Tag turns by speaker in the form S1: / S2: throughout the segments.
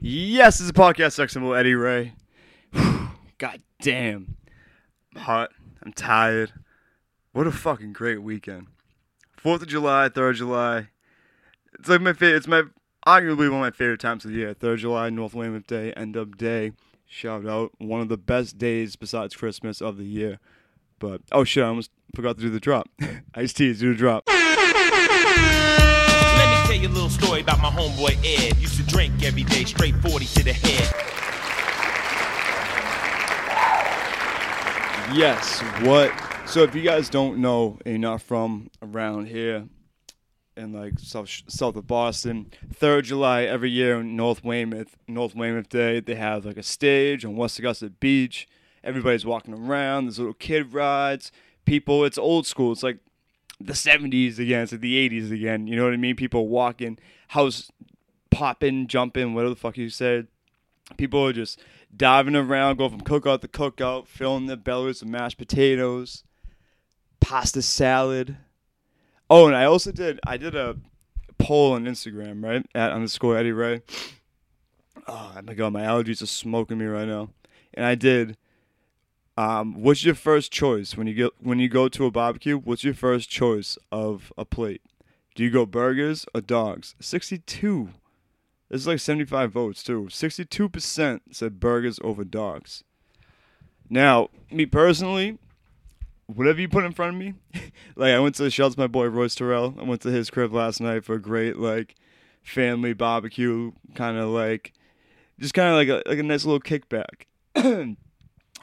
S1: Yes, it's a podcast with Eddie Ray. God damn. I'm hot. I'm tired. What a fucking great weekend. Fourth of July, third of July. It's like my favorite. It's my arguably one of my favorite times of the year. Third of July, North Weymouth Day, End Up Day. Shout out. One of the best days besides Christmas of the year. But oh shit, I almost forgot to do the drop. Ice teas, do the drop.
S2: You a little story about my homeboy Ed. Used to drink every day, straight 40 to the head.
S1: Yes. What? So if you guys don't know, not from around here, in like south south of Boston, third July every year in North Weymouth, North Weymouth Day, they have like a stage on Wessagusset Beach. Everybody's walking around. There's little kid rides. People, it's old school. It's like the 70s again. It's like the 80s again. You know what I mean? People walking, house popping, jumping, whatever the fuck you said. People are just diving around, going from cookout to cookout, filling their bellies with mashed potatoes, pasta salad. Oh, and I also did I did a poll on Instagram, right? At underscore Eddie Ray. Oh my god, my allergies are smoking me right now. And I did um, what's your first choice when you get when you go to a barbecue? What's your first choice of a plate? Do you go burgers or dogs? Sixty-two. This is like seventy-five votes too. Sixty-two percent said burgers over dogs. Now, me personally, whatever you put in front of me, like I went to shouts my boy Royce Terrell. I went to his crib last night for a great like family barbecue, kind of like just kind of like a like a nice little kickback.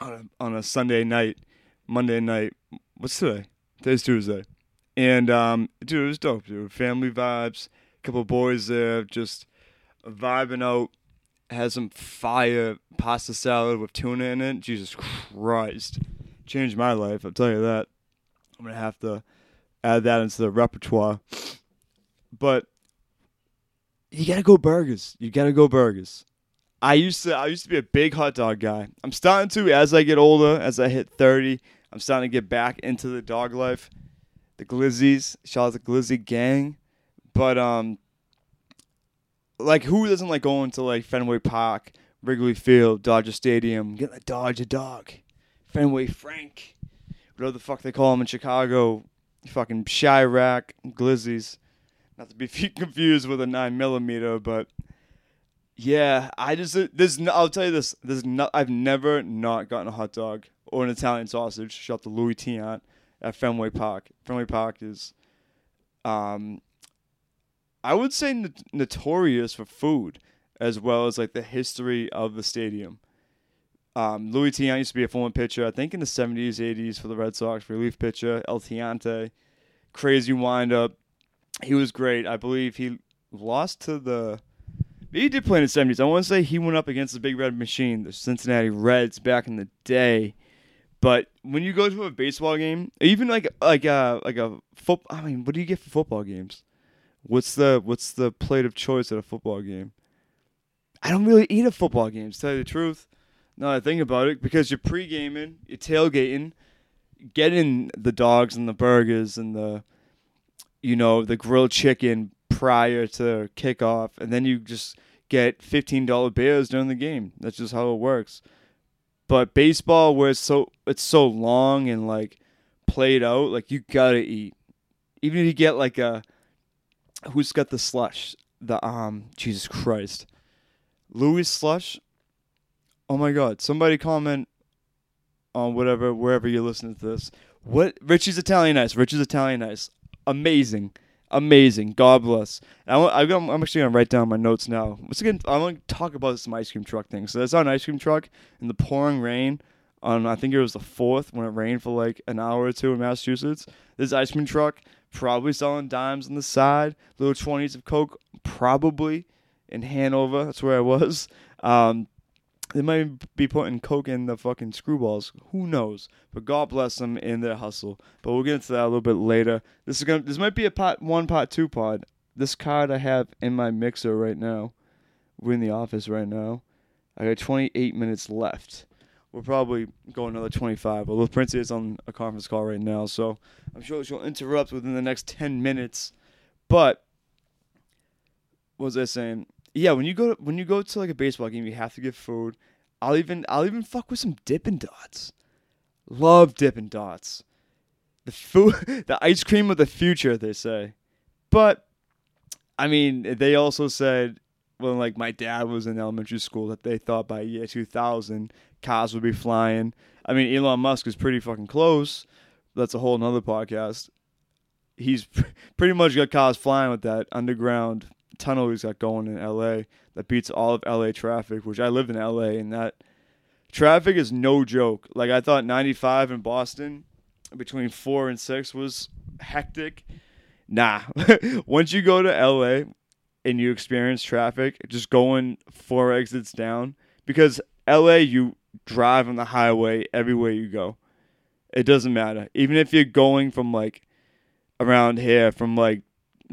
S1: on a, on a Sunday night, Monday night. What's today? Today's Tuesday, and um, dude, it was dope. Dude, family vibes. couple boys there, just vibing out. Had some fire pasta salad with tuna in it. Jesus Christ, changed my life. I'll tell you that. I'm gonna have to add that into the repertoire. But you gotta go burgers. You gotta go burgers. I used to I used to be a big hot dog guy. I'm starting to as I get older, as I hit 30, I'm starting to get back into the dog life. The Glizzies, shout out to Glizzy gang. But um like who doesn't like going to like Fenway Park, Wrigley Field, Dodger Stadium, get a Dodger dog. Fenway Frank. Whatever the fuck they call them in Chicago. Fucking Chiraq, Glizzies. Not to be confused with a nine millimeter, but yeah, I just there's no, I'll tell you this. There's not I've never not gotten a hot dog or an Italian sausage. Shout out to Louis Tiant at Fenway Park. Fenway Park is, um, I would say n- notorious for food as well as like the history of the stadium. Um, Louis Tiant used to be a former pitcher, I think in the 70s, 80s for the Red Sox, relief pitcher. El Tiante, crazy windup. He was great. I believe he lost to the he did play in the seventies. I want to say he went up against the Big Red Machine, the Cincinnati Reds, back in the day. But when you go to a baseball game, even like like a like a foot, I mean, what do you get for football games? What's the what's the plate of choice at a football game? I don't really eat at football games, to tell you the truth. Now I think about it, because you're pre gaming, you're tailgating, getting the dogs and the burgers and the you know the grilled chicken prior to kickoff, and then you just get fifteen dollar beers during the game. That's just how it works. But baseball, where it's so it's so long and like played out, like you gotta eat. Even if you get like a who's got the slush, the um Jesus Christ, Louis slush. Oh my God! Somebody comment on whatever wherever you're listening to this. What Richie's Italian Ice? Richie's Italian Ice, amazing amazing. God bless. And I, am actually gonna write down my notes now. Once again, I want to talk about some ice cream truck thing. So I saw an ice cream truck in the pouring rain on I think it was the fourth when it rained for like an hour or two in Massachusetts. This ice cream truck probably selling dimes on the side, little twenties of Coke, probably in Hanover. That's where I was. Um, they might be putting coke in the fucking screwballs. Who knows? But God bless them in their hustle. But we'll get into that a little bit later. This is gonna. This might be a pot one, pot two pod. This card I have in my mixer right now. We're in the office right now. I got 28 minutes left. We'll probably go another 25. Although Princey is on a conference call right now, so I'm sure she'll interrupt within the next 10 minutes. But what was I saying? Yeah, when you go to, when you go to like a baseball game, you have to get food. I'll even I'll even fuck with some Dippin' Dots. Love Dippin' Dots. The food, the ice cream of the future, they say. But I mean, they also said when like my dad was in elementary school that they thought by year 2000 cars would be flying. I mean, Elon Musk is pretty fucking close. That's a whole nother podcast. He's pretty much got cars flying with that underground tunnel he's got going in LA that beats all of LA traffic, which I lived in LA and that traffic is no joke. Like I thought 95 in Boston between 4 and 6 was hectic. Nah. Once you go to LA and you experience traffic, just going four exits down because LA you drive on the highway everywhere you go. It doesn't matter. Even if you're going from like around here from like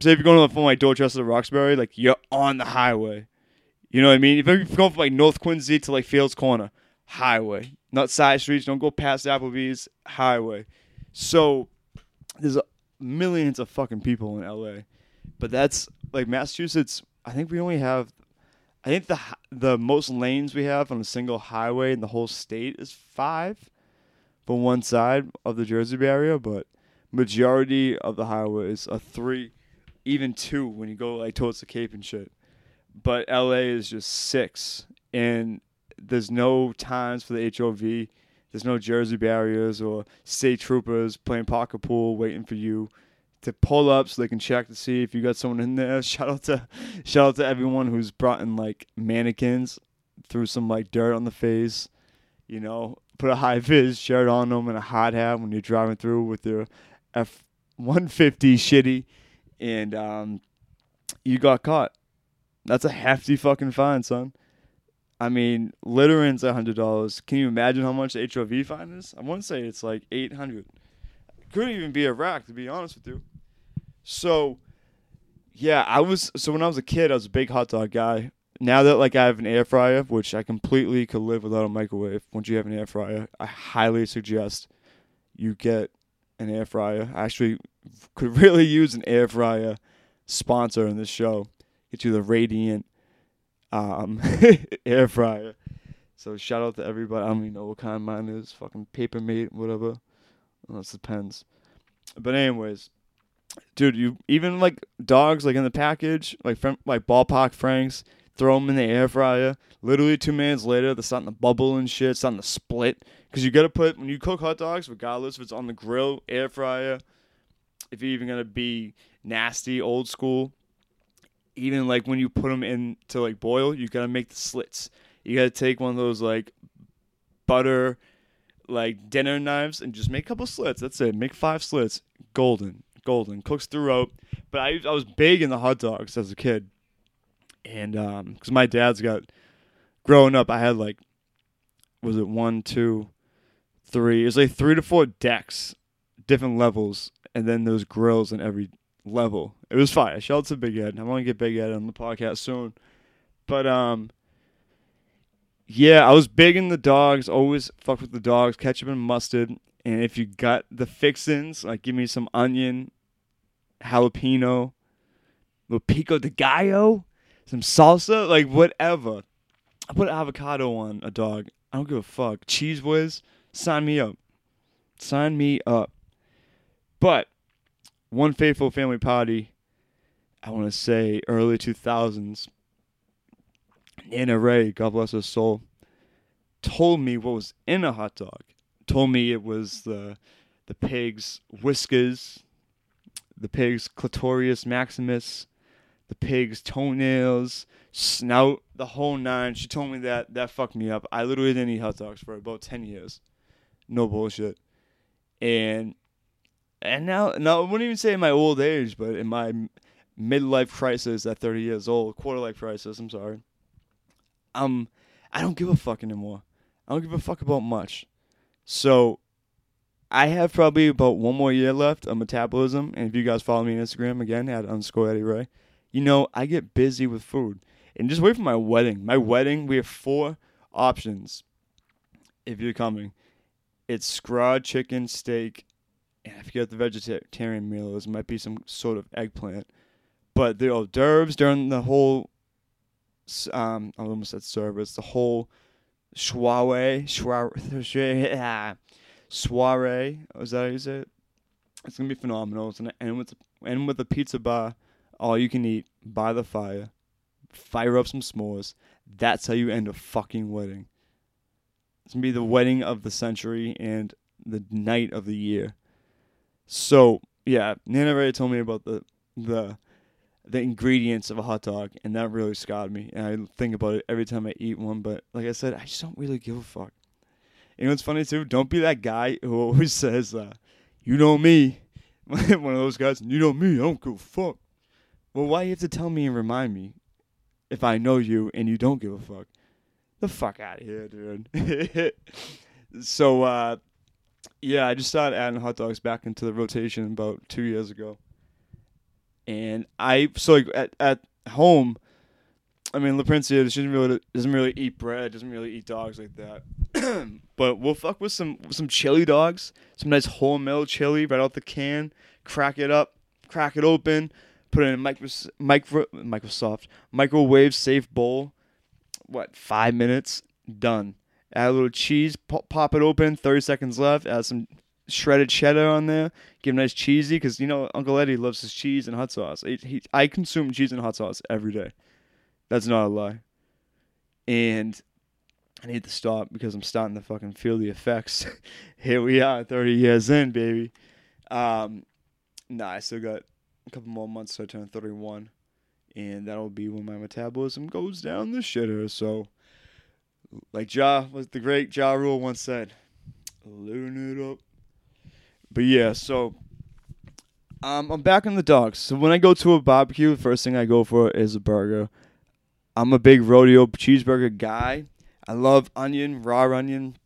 S1: say if you're going from like Dorchester to Roxbury, like you're on the highway. You know what I mean? If you're going from like North Quincy to like Fields Corner, highway. Not side streets. Don't go past Applebee's. Highway. So there's millions of fucking people in LA, but that's like Massachusetts. I think we only have. I think the the most lanes we have on a single highway in the whole state is five, for one side of the Jersey barrier, but majority of the highways are three, even two when you go like towards the Cape and shit. But LA is just six, and there's no times for the HOV. There's no Jersey barriers or state troopers playing pocket pool waiting for you to pull up so they can check to see if you got someone in there. Shout out to shout out to everyone who's brought in like mannequins, threw some like dirt on the face, you know, put a high vis shirt on them and a hot hat when you're driving through with your F one fifty shitty and um you got caught. That's a hefty fucking fine, son. I mean, littering's a hundred dollars. Can you imagine how much the HOV fine is? I wouldn't say it's like eight hundred. Could even be a rack, to be honest with you. So, yeah, I was. So when I was a kid, I was a big hot dog guy. Now that like I have an air fryer, which I completely could live without a microwave. Once you have an air fryer, I highly suggest you get an air fryer. Actually could really use an air fryer sponsor in this show. Get you the Radiant um, air fryer. So shout out to everybody. I don't even know what kind mine is. Fucking paper mate, whatever. Unless it depends. But anyways, dude, you even like dogs like in the package, like from like ballpark franks, throw them in the air fryer. Literally two minutes later, they're starting to bubble and shit, starting to split. Because you gotta put when you cook hot dogs, regardless if it's on the grill, air fryer, if you're even gonna be nasty, old school, even like when you put them in to like boil, you gotta make the slits. You gotta take one of those like butter, like dinner knives and just make a couple slits. That's it. Make five slits. Golden, golden. Cooks throughout. But I I was big in the hot dogs as a kid, and um, because my dad's got growing up, I had like was it one, two, three? It was like three to four decks, different levels, and then those grills in every level. It was fire. Shout out to Big Ed. I'm gonna get Big Ed on the podcast soon. But um yeah, I was big in the dogs, always fuck with the dogs, ketchup and mustard. And if you got the fixins, like give me some onion, jalapeno, little pico de gallo, some salsa, like whatever. I put avocado on a dog. I don't give a fuck. Cheese whiz, sign me up. Sign me up. But one faithful family party, I want to say early 2000s, Nana Ray, God bless her soul, told me what was in a hot dog. Told me it was the the pig's whiskers, the pig's clitorius maximus, the pig's toenails, snout, the whole nine. She told me that. That fucked me up. I literally didn't eat hot dogs for about 10 years. No bullshit. And and now, now I wouldn't even say in my old age, but in my midlife crisis at 30 years old, quarter life crisis, I'm sorry. Um, I don't give a fuck anymore. I don't give a fuck about much. So, I have probably about one more year left of metabolism. And if you guys follow me on Instagram again at underscore Eddie Ray, you know I get busy with food. And just wait for my wedding. My wedding, we have four options. If you're coming, it's scrod chicken, steak, and I forget the vegetarian meal is. It might be some sort of eggplant. But the hors d'oeuvres during the whole um, I almost said service. The whole soiree, soiree, soiree. Was that how you say it? It's gonna be phenomenal. It's gonna end with end with a pizza bar, all you can eat by the fire. Fire up some s'mores. That's how you end a fucking wedding. It's gonna be the wedding of the century and the night of the year. So yeah, Nana already told me about the the the ingredients of a hot dog, and that really scarred me. And I think about it every time I eat one. But like I said, I just don't really give a fuck. You know what's funny too? Don't be that guy who always says, uh, "You know me," one of those guys. You know me. I don't give a fuck. Well, why you have to tell me and remind me if I know you and you don't give a fuck? The fuck out of here, dude. so, uh, yeah, I just started adding hot dogs back into the rotation about two years ago and I so like at at home, I mean Laprincia doesn't really doesn't really eat bread, doesn't really eat dogs like that. but we'll fuck with some some chili dogs, some nice Hormel chili right out the can, crack it up, crack it open, put it in a micro micro Microsoft microwave safe bowl. What five minutes? Done. Add a little cheese, pop, pop it open. Thirty seconds left. Add some shredded cheddar on there. Give it nice cheesy because you know Uncle Eddie loves his cheese and hot sauce. He, he, I consume cheese and hot sauce every day. That's not a lie. And I need to stop because I'm starting to fucking feel the effects. Here we are, 30 years in, baby. Um, nah, I still got a couple more months till I turn 31, and that'll be when my metabolism goes down the shitter. So, like Ja was the great Ja Rule once said, "Living it up." But yeah, so um, I'm back on the dogs. So when I go to a barbecue, first thing I go for is a burger. I'm a big rodeo cheeseburger guy. I love onion, raw onion.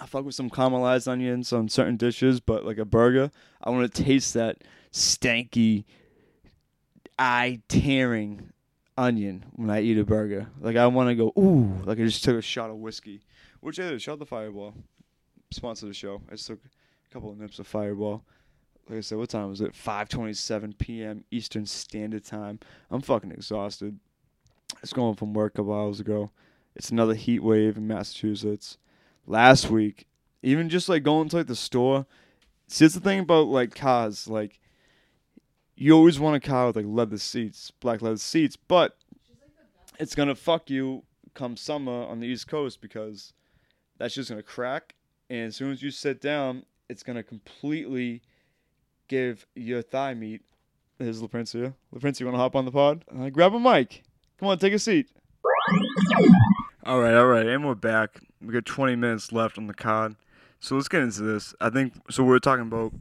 S1: I fuck with some caramelized onions on certain dishes, but like a burger, I want to taste that stanky, eye tearing onion when I eat a burger. Like I want to go, ooh, like I just took a shot of whiskey, which I did. Shot the Fireball, sponsor the show. I just took a couple of nips of Fireball. Like I said, what time was it? 5:27 p.m. Eastern Standard Time. I'm fucking exhausted. It's going from work a couple hours ago. It's another heat wave in Massachusetts. Last week, even just like going to like the store. See, it's the thing about like cars. Like, you always want a car with like leather seats, black leather seats, but it's gonna fuck you come summer on the East Coast because that's just gonna crack. And as soon as you sit down, it's gonna completely give your thigh meat. There's Laprincia. Laprincia, you wanna hop on the pod? Uh, grab a mic. Come on, take a seat. All right, all right, and we're back. We got 20 minutes left on the card, so let's get into this. I think so. We're talking about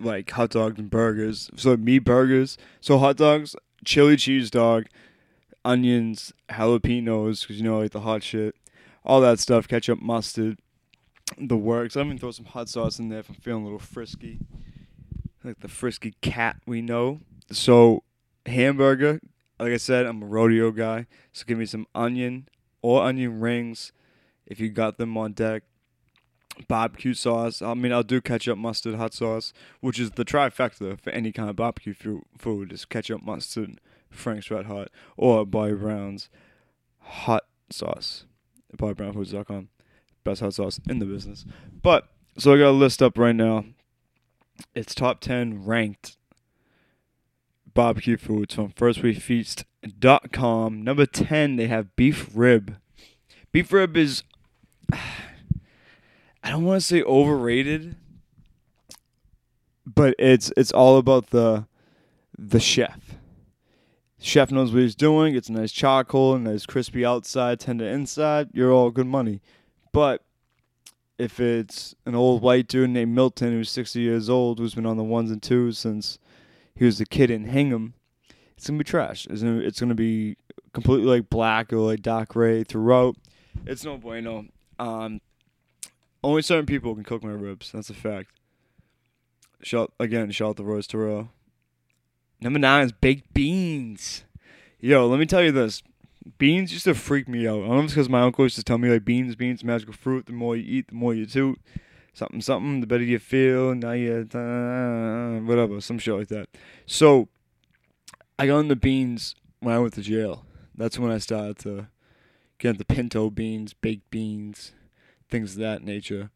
S1: like hot dogs and burgers. So meat burgers. So hot dogs, chili cheese dog, onions, jalapenos, because you know like the hot shit, all that stuff. Ketchup, mustard, the works. I'm gonna throw some hot sauce in there if I'm feeling a little frisky, like the frisky cat we know. So hamburger. Like I said, I'm a rodeo guy, so give me some onion or onion rings if you got them on deck. Barbecue sauce. I mean, I'll do ketchup, mustard, hot sauce, which is the trifecta for any kind of barbecue fu- food. Is ketchup, mustard, Frank's Red Hot, or Bobby Brown's hot sauce. BobbyBrownFoods.com. Best hot sauce in the business. But, so I got a list up right now. It's top 10 ranked barbecue foods from firstwefeast.com. Number 10, they have beef rib. Beef rib is, I don't want to say overrated, but it's it's all about the the chef. Chef knows what he's doing. It's a nice charcoal, nice crispy outside, tender inside. You're all good money. But if it's an old white dude named Milton who's 60 years old, who's been on the ones and twos since he was a kid in Hingham, it's gonna be trash. It's gonna, it's gonna be completely like black or like dark gray throughout. It's no bueno. Um, only certain people can cook my ribs. That's a fact. Shout again. Shout out to Rose Terrell. Number nine is baked beans. Yo, let me tell you this. Beans used to freak me out. I don't know if it's because my uncle used to tell me like beans, beans, magical fruit. The more you eat, the more you toot. Something, something. The better you feel. Now you, uh, whatever, some shit like that. So, I got into beans when I went to jail. That's when I started to get the pinto beans, baked beans, things of that nature.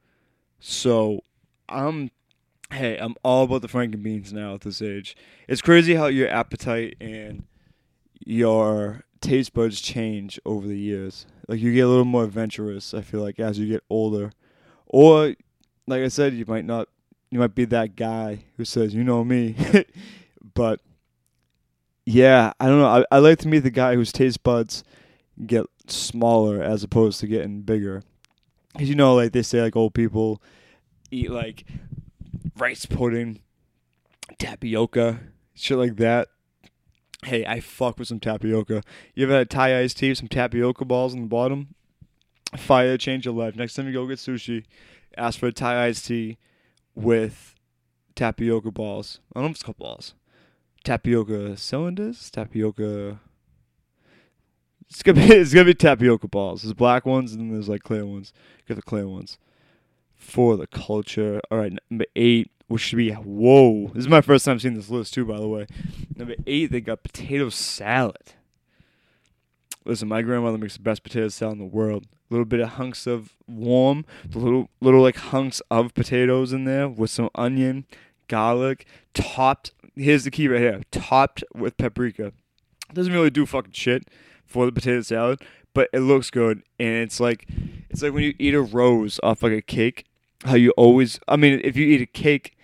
S1: So I'm hey, I'm all about the Franken beans now at this age. It's crazy how your appetite and your taste buds change over the years. Like you get a little more adventurous, I feel like, as you get older. Or like I said, you might not you might be that guy who says, You know me but yeah, I don't know. I, I like to meet the guy whose taste buds get smaller as opposed to getting bigger. Cause you know, like they say, like old people eat like rice pudding, tapioca, shit like that. Hey, I fuck with some tapioca. You ever had Thai iced tea with some tapioca balls on the bottom? Fire change your life. Next time you go get sushi, ask for a Thai iced tea with tapioca balls. I don't know if it's called balls. Tapioca cylinders, tapioca. It's gonna be it's gonna be tapioca balls. There's black ones and then there's like clear ones. Get the clear ones for the culture. All right, number eight, which should be whoa. This is my first time seeing this list too, by the way. Number eight, they got potato salad. Listen, my grandmother makes the best potato salad in the world. A little bit of hunks of warm, the little little like hunks of potatoes in there with some onion, garlic, topped. Here's the key right here: topped with paprika. Doesn't really do fucking shit for the potato salad, but it looks good, and it's like it's like when you eat a rose off like a cake. How you always, I mean, if you eat a cake,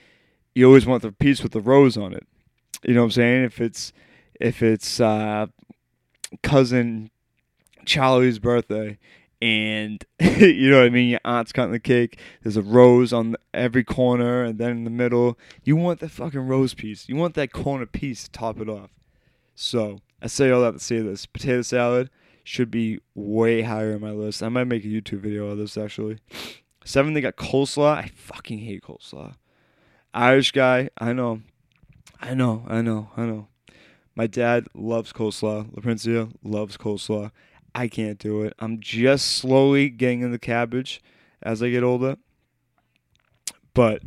S1: you always want the piece with the rose on it. You know what I'm saying? If it's if it's uh, cousin Charlie's birthday, and you know what I mean. Your aunt's cutting the cake. There's a rose on every corner, and then in the middle, you want the fucking rose piece. You want that corner piece to top it off. So I say all that to say this: potato salad should be way higher on my list. I might make a YouTube video of this actually. Seven, they got coleslaw. I fucking hate coleslaw. Irish guy, I know, I know, I know, I know. My dad loves coleslaw. LaPrincia loves coleslaw. I can't do it. I'm just slowly getting into cabbage as I get older. But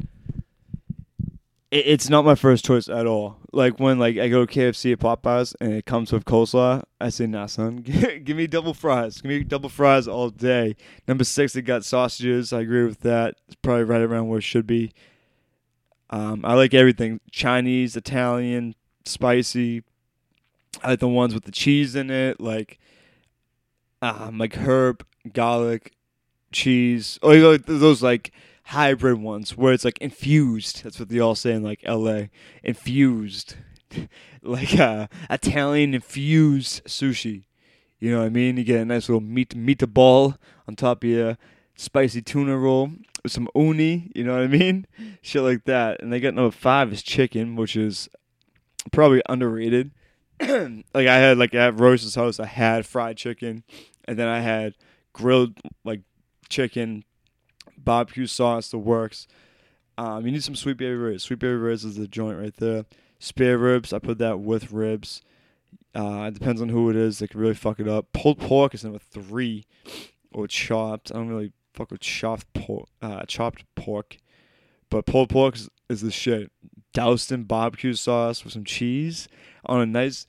S1: it, it's not my first choice at all. Like when like I go to KFC at Popeyes and it comes with coleslaw, I say nah, son. Give me double fries. Give me double fries all day. Number six, they got sausages. I agree with that. It's probably right around where it should be. Um, I like everything: Chinese, Italian, spicy. I like the ones with the cheese in it, like um, like herb, garlic, cheese. Oh, those like hybrid ones where it's like infused. That's what they all say in like L.A. Infused, like uh, Italian infused sushi. You know what I mean? You get a nice little meat meatball on top of your spicy tuna roll with some uni. You know what I mean? Shit like that. And they got number five is chicken, which is probably underrated. like I had like at Rose's house, I had fried chicken, and then I had grilled like chicken, barbecue sauce, the works. Um, you need some sweet baby ribs. Sweet baby ribs is the joint right there. Spare ribs, I put that with ribs. Uh, it depends on who it is. They can really fuck it up. Pulled pork is number three, or chopped. I don't really fuck with chopped pork. Uh, chopped pork, but pulled pork is, is the shit. Doused in barbecue sauce with some cheese on a nice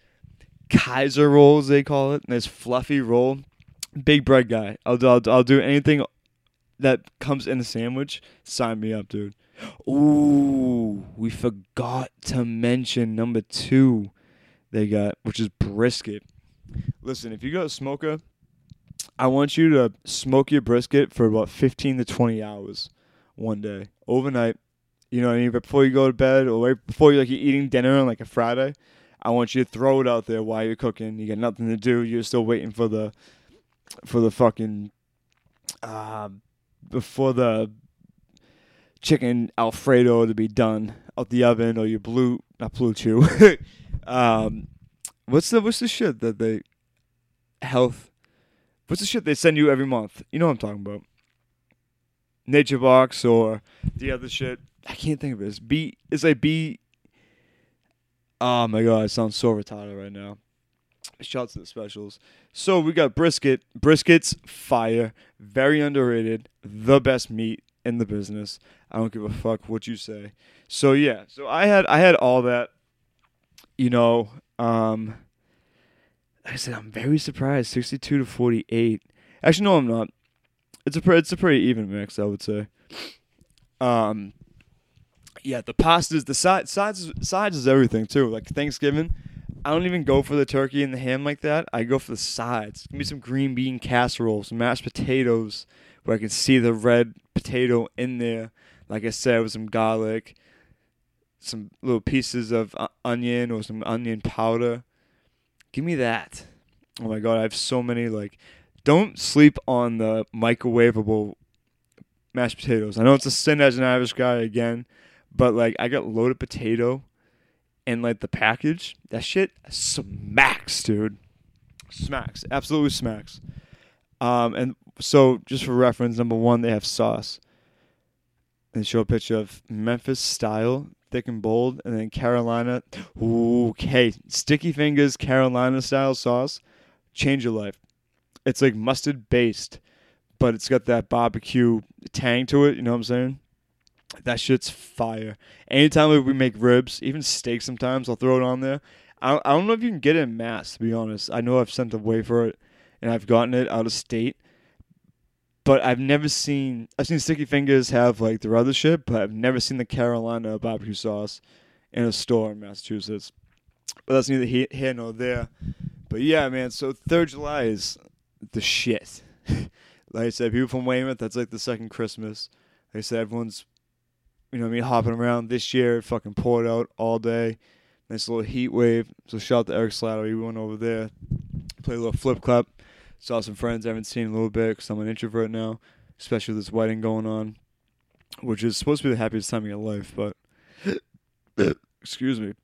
S1: Kaiser roll, as they call it. Nice fluffy roll. Big bread guy. I'll, I'll, I'll do anything that comes in a sandwich. Sign me up, dude. Ooh, we forgot to mention number two they got, which is brisket. Listen, if you go to smoker, I want you to smoke your brisket for about 15 to 20 hours one day, overnight. You know what I mean? Before you go to bed or right before you're like you're eating dinner on like a Friday, I want you to throw it out there while you're cooking. You got nothing to do. You're still waiting for the for the fucking uh, before the chicken alfredo to be done out the oven or your blue not blue chew. um, what's the what's the shit that they health? What's the shit they send you every month? You know what I'm talking about. Nature Box or the other shit. I can't think of it. It's B. It's like B. Oh my god, it sounds so retarded right now. To the specials. So we got brisket. Brisket's fire. Very underrated. The best meat in the business. I don't give a fuck what you say. So yeah. So I had I had all that. You know. Um. like I said, I'm very surprised. 62 to 48. Actually, no, I'm not. It's a pre- it's a pretty even mix, I would say. Um, yeah, the pastas, the side sides sides is everything too. Like Thanksgiving, I don't even go for the turkey and the ham like that. I go for the sides. Give me some green bean casserole, some mashed potatoes, where I can see the red potato in there. Like I said, with some garlic, some little pieces of uh, onion or some onion powder. Give me that. Oh my god, I have so many like. Don't sleep on the microwavable mashed potatoes. I know it's a sin as an Irish guy again, but like I got loaded potato and like the package, that shit smacks, dude. Smacks. Absolutely smacks. Um and so just for reference, number one, they have sauce. They show a picture of Memphis style, thick and bold, and then Carolina. Okay. Sticky fingers Carolina style sauce. Change your life. It's like mustard based, but it's got that barbecue tang to it, you know what I'm saying? That shit's fire. Anytime we make ribs, even steak sometimes, I'll throw it on there. I, I don't know if you can get it in mass, to be honest. I know I've sent away for it and I've gotten it out of state. But I've never seen I've seen Sticky Fingers have like their other shit, but I've never seen the Carolina barbecue sauce in a store in Massachusetts. But that's neither here, nor there. But yeah, man. So Third July is the shit. like I said, people from Weymouth, that's like the second Christmas. Like I said, everyone's you know what I mean, hopping around this year, fucking poured out all day. Nice little heat wave. So shout out to Eric Slattery. We went over there, played a little flip club. Saw some friends I haven't seen in a little bit because I'm an introvert now, especially with this wedding going on, which is supposed to be the happiest time of your life, but excuse me.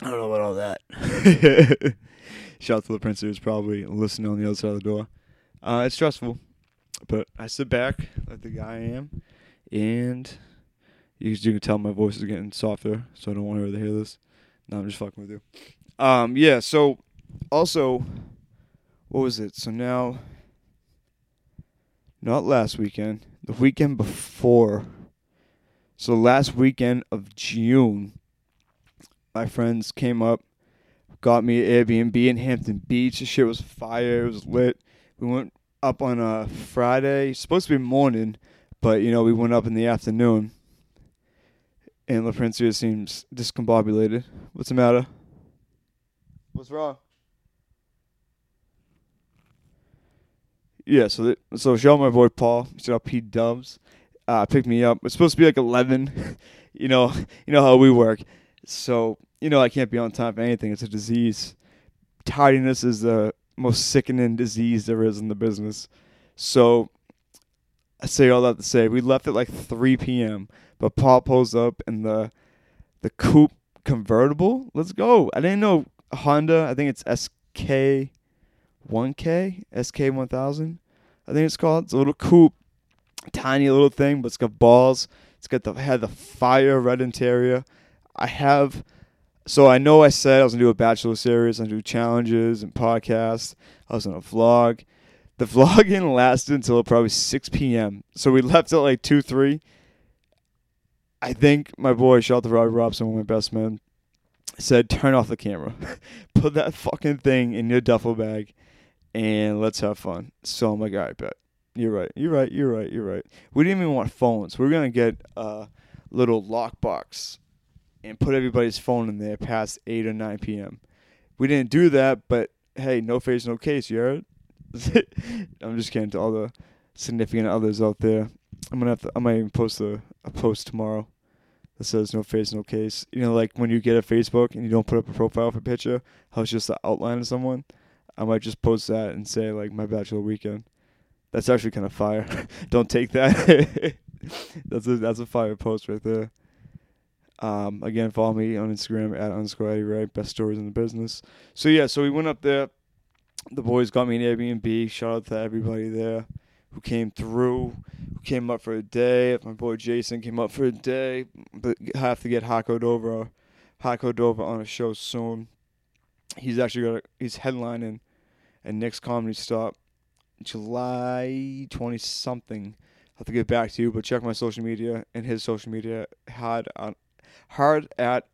S1: I don't know about all that. Shout out to the prince who's probably listening on the other side of the door. Uh, it's stressful, but I sit back like the guy I am, and you, can tell my voice is getting softer, so I don't want her to hear this. No, I'm just fucking with you. Um, yeah. So, also, what was it? So now, not last weekend, the weekend before. So last weekend of June, my friends came up, got me an Airbnb in Hampton Beach. The shit was fire. It was lit. We went up on a Friday. Supposed to be morning, but you know we went up in the afternoon. And LaPrincia seems discombobulated. What's the matter? What's wrong? Yeah, so th- so shout out my boy Paul. Shout out Pete Dubs. Uh, picked me up. It's supposed to be like eleven. you know, you know how we work. So you know I can't be on time for anything. It's a disease. Tardiness is the most sickening disease there is in the business. So I say all that to say we left at like 3 p.m. But Paul pulls up in the the coupe convertible. Let's go. I didn't know Honda. I think it's SK 1K, SK 1000. I think it's called. It's a little coupe, tiny little thing, but it's got balls. It's got the had the fire red interior. I have. So I know I said I was gonna do a bachelor series, and do challenges and podcasts. I was gonna vlog. The vlogging lasted until probably 6 p.m. So we left at like 2, 3. I think my boy, to Robbie Robson, one of my best men, said, turn off the camera. Put that fucking thing in your duffel bag and let's have fun. So I'm like, all right, bet. You're right. You're right. You're right. You're right. We didn't even want phones. We are gonna get a little lockbox and put everybody's phone in there past eight or nine p.m. We didn't do that, but hey, no face, no case. You heard? I'm just kidding to all the significant others out there. I'm gonna have to. I might even post a, a post tomorrow that says no face, no case. You know, like when you get a Facebook and you don't put up a profile for picture, how it's just the outline of someone. I might just post that and say like my bachelor weekend. That's actually kind of fire. don't take that. that's a that's a fire post right there. Um, again, follow me on Instagram at underscore Eddie Ray, best stories in the business. So yeah, so we went up there. The boys got me an Airbnb. Shout out to everybody there who came through, who came up for a day. My boy Jason came up for a day, but have to get Hako Dover, Hako Dover on a show soon. He's actually got a, he's headlining at Nick's Comedy Stop July twenty something. I have to get back to you, but check my social media and his social media hard on hard at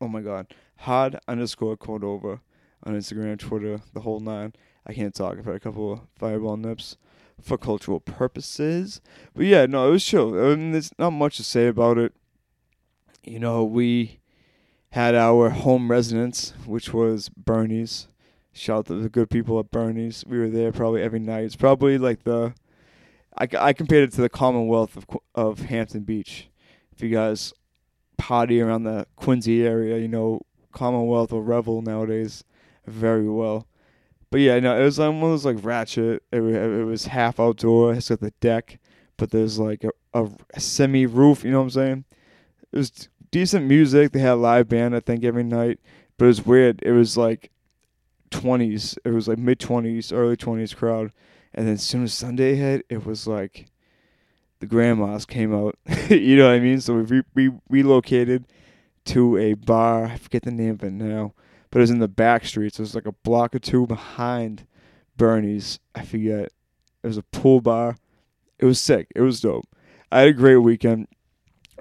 S1: oh my god hard underscore Cordova on Instagram, Twitter, the whole nine. I can't talk. I've had a couple of fireball nips for cultural purposes. But yeah, no, it was chill. I mean, there's not much to say about it. You know, we had our home residence, which was Bernie's. Shout out to the good people at Bernie's. We were there probably every night. It's probably like the, I, I compared it to the Commonwealth of of Hampton Beach. If you guys party around the Quincy area, you know Commonwealth or Revel nowadays very well. But yeah, no, it was um, of those like ratchet. It, it was half outdoor. It's got the deck, but there's like a, a semi roof. You know what I'm saying? It was decent music. They had a live band, I think, every night. But it was weird. It was like 20s. It was like mid 20s, early 20s crowd. And then as soon as Sunday hit, it was like the grandmas came out. you know what I mean? So we we relocated to a bar. I forget the name of it now but it was in the back streets. It was like a block or two behind Bernie's. I forget. It was a pool bar. It was sick. It was dope. I had a great weekend.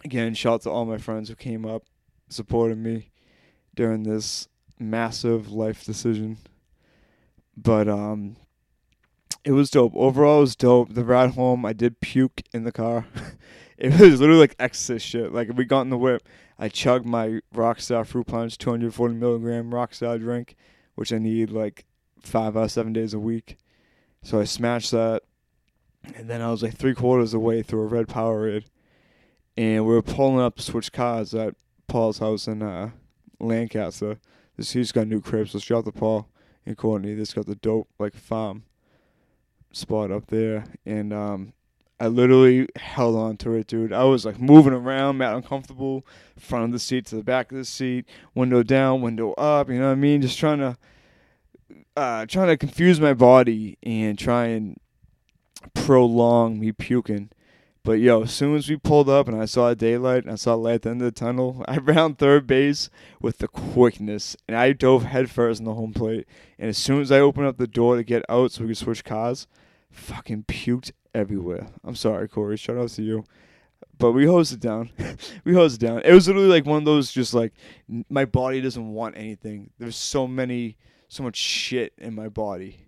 S1: Again, shout out to all my friends who came up, supported me during this massive life decision. But um it was dope. Overall it was dope. The ride home I did puke in the car. it was literally like excess shit. Like we got in the whip I chugged my Rockstar Fruit Punch 240 milligram Rockstar drink, which I need like five or seven days a week. So I smashed that, and then I was like three quarters away through a red Powerade, and we were pulling up to switch cars at Paul's house in uh, Lancaster. This he's got new cribs. so shout out to Paul and Courtney. This got the dope like farm spot up there, and um, I literally held on to it, dude. I was like moving around, mad uncomfortable, front of the seat to the back of the seat, window down, window up. You know what I mean? Just trying to, uh, trying to confuse my body and try and prolong me puking. But yo, as soon as we pulled up and I saw daylight and I saw light at the end of the tunnel, I ran third base with the quickness and I dove headfirst in the home plate. And as soon as I opened up the door to get out so we could switch cars, fucking puked everywhere. I'm sorry, Corey. Shout out to you. But we hosed it down. we hosed it down. It was literally like one of those just like my body doesn't want anything. There's so many so much shit in my body.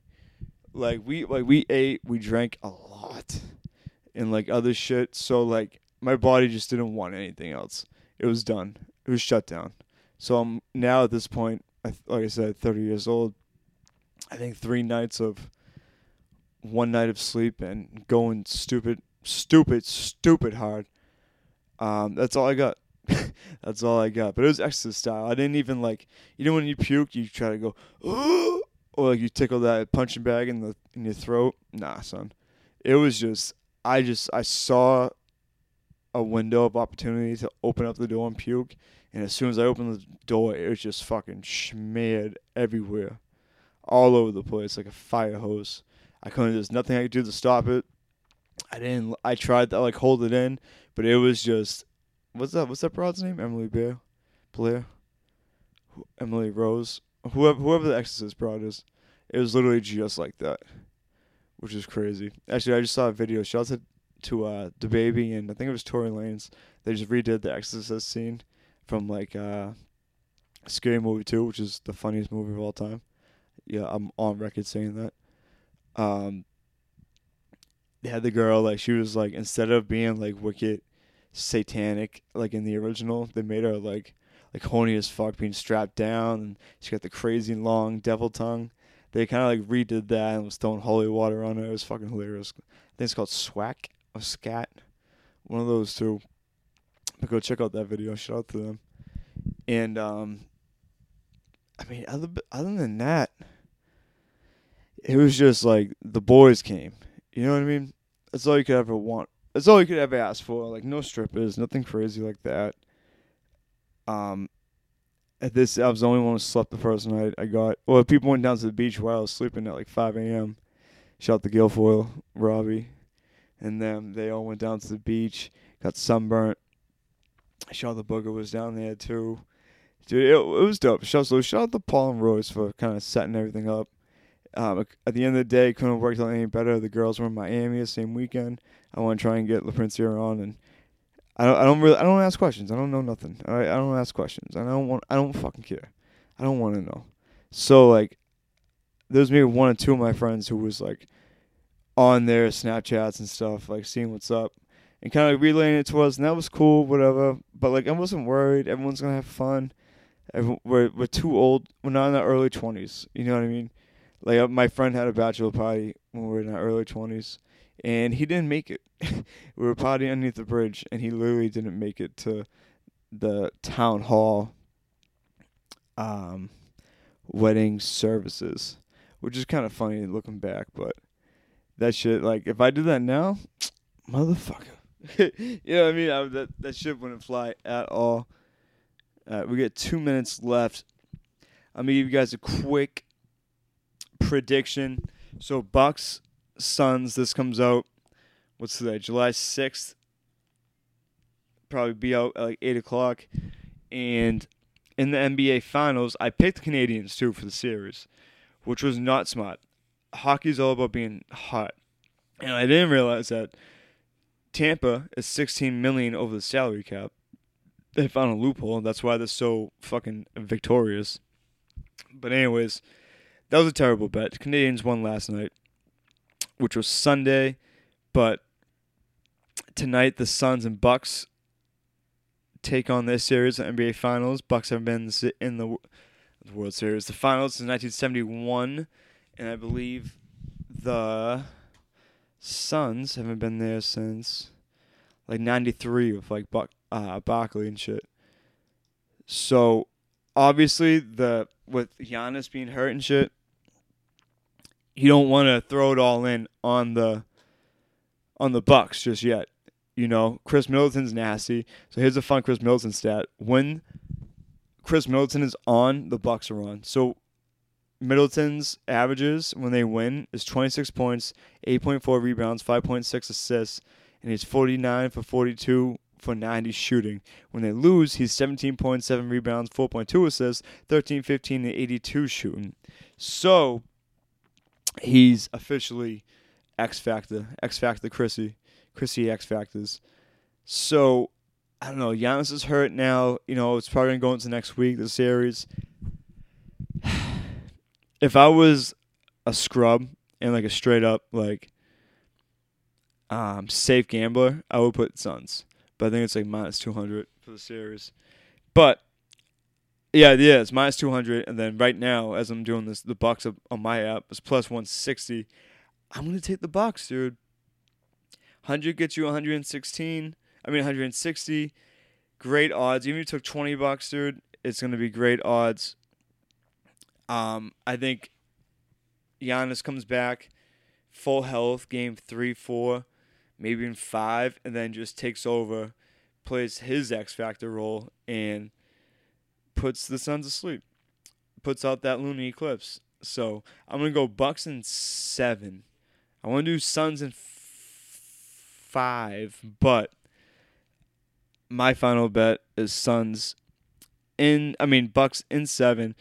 S1: Like we like we ate, we drank a lot. And like other shit. So like my body just didn't want anything else. It was done. It was shut down. So I'm now at this point, like I said, 30 years old. I think three nights of one night of sleep and going stupid, stupid, stupid hard. Um, that's all I got. that's all I got. But it was extra style. I didn't even like. You know when you puke, you try to go, or like you tickle that punching bag in the in your throat. Nah, son. It was just. I just I saw a window of opportunity to open up the door and puke, and as soon as I opened the door, it was just fucking smeared everywhere, all over the place like a fire hose. I couldn't. There's nothing I could do to stop it. I didn't. I tried to like hold it in, but it was just. What's that? What's that broad's name? Emily Bear, Blair, Emily Rose, whoever whoever the Exorcist broad is. It was literally just like that, which is crazy. Actually, I just saw a video. Shout out to uh DaBaby and I think it was Tory Lanez. They just redid the Exorcist scene from like uh Scary Movie 2, which is the funniest movie of all time. Yeah, I'm on record saying that um they had the girl like she was like instead of being like wicked satanic like in the original they made her like like horny as fuck being strapped down and she got the crazy long devil tongue. They kind of like redid that and was throwing holy water on her. It was fucking hilarious. I think it's called swack or scat. One of those two. But go check out that video. Shout out to them. And um i mean other other than that it was just like the boys came. You know what I mean? That's all you could ever want. That's all you could ever ask for. Like no strippers, nothing crazy like that. Um, at this, I was the only one who slept the first night. I got well. People went down to the beach while I was sleeping at like 5 a.m. Shout the Guilfoyle, Robbie, and then they all went down to the beach. Got sunburnt. Shout the Booger was down there too. Dude, it, it was dope. Shout so shout out to Paul and Royce for kind of setting everything up. Um, at the end of the day, couldn't have worked out any better. The girls were in Miami the same weekend. I want to try and get LaPrincia on, and I don't. I don't really. I don't ask questions. I don't know nothing. I, I don't ask questions. I don't want. I don't fucking care. I don't want to know. So like, there's maybe one or two of my friends who was like on their Snapchats and stuff, like seeing what's up and kind of like relaying it to us, and that was cool, whatever. But like, I wasn't worried. Everyone's gonna have fun. We're we're too old. We're not in our early twenties. You know what I mean? Like uh, my friend had a bachelor party when we were in our early twenties, and he didn't make it. we were partying underneath the bridge, and he literally didn't make it to the town hall um, wedding services, which is kind of funny looking back. But that shit, like, if I did that now, motherfucker. you know what I mean? I, that that shit wouldn't fly at all. Uh, we got two minutes left. I'm gonna give you guys a quick prediction. So Bucks Suns. This comes out. What's today? July sixth. Probably be out at like eight o'clock. And in the NBA Finals, I picked the Canadiens too for the series, which was not smart. Hockey's all about being hot, and I didn't realize that Tampa is 16 million over the salary cap. They found a loophole. and That's why they're so fucking victorious. But anyways, that was a terrible bet. Canadiens won last night, which was Sunday, but tonight the Suns and Bucks take on this series, the NBA Finals. Bucks have been in the World Series, the Finals since 1971, and I believe the Suns haven't been there since like '93 with like Buck, uh, Barkley and shit. So obviously the with Giannis being hurt and shit, you don't want to throw it all in on the on the Bucks just yet. You know, Khris Middleton's nasty. So here's a fun Khris Middleton stat: when Khris Middleton is on, the Bucks are on. So Middleton's averages when they win is 26 points, 8.4 rebounds, 5.6 assists, and he's 49 for 42 for 90 shooting. When they lose, he's 17.7 rebounds, 4.2 assists, 13, 15, and 82 shooting. So he's officially X Factor, X Factor Chrissy, Chrissy X Factors. So I don't know. Giannis is hurt now. You know, it's probably gonna go into next week, the series if I was a scrub and like a straight up like um, safe gambler, I would put Suns. But I think it's like minus two hundred for the series. But yeah, yeah, it's minus two hundred, and then right now, as I'm doing this, the Bucks on my app is plus one sixty. I'm gonna take the Bucks, dude. Hundred gets you 116. I mean 160. Great odds. Even if you took 20 bucks, dude, it's gonna be great odds. Um, I think Giannis comes back full health, game three, four, maybe in five, and then just takes over, plays his X Factor role, and puts the Suns asleep. Puts out that lunar eclipse. So I'm gonna go Bucks in seven. I want to do Suns in f- five, but my final bet is Suns in I mean Bucks in seven